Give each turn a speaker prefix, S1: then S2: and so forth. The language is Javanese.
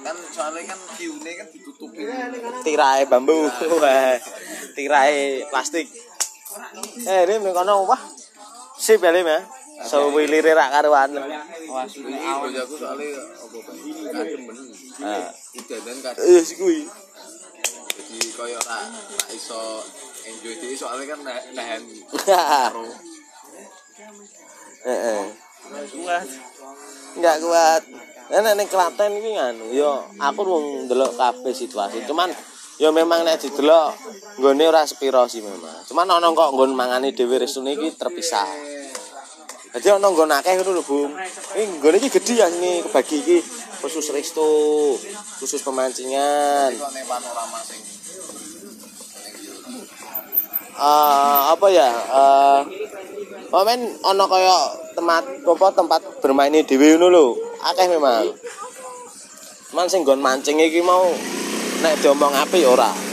S1: kan soalnya kan view-nya kan ditutupi
S2: Tirai bambu. Tirai plastik. Eh, ini ning kono wah. Sip ya, Lim ya. Sewilire rak karuan.
S1: wah ini bojaku soalnya apa bae kadem bener
S2: Ah.
S1: dan kadem
S2: Eh, kuwi.
S1: jadi koyo ora ora iso enjoy dhewe soalnya kan nah- nahan karo
S2: Heeh. Enggak kuat. Nek ning Klaten iki nganu, yo aku wong ndelok kabeh situasi. Cuman yo memang nek didelok nggone ora sepiro sih memang. Cuman ana kok nggon mangane dhewe resune iki terpisah. Jadi ana nggon akeh ngono lho, Bung. Iki nggone iki gedhi ya ini kebagi iki khusus resto, khusus pemancingan. eh apa ya uh, men ana kaya tempat apa tempat bermain dhewe ngono lho akeh memang. Cuman sing nggon mancing iki mau nek diomong apik ora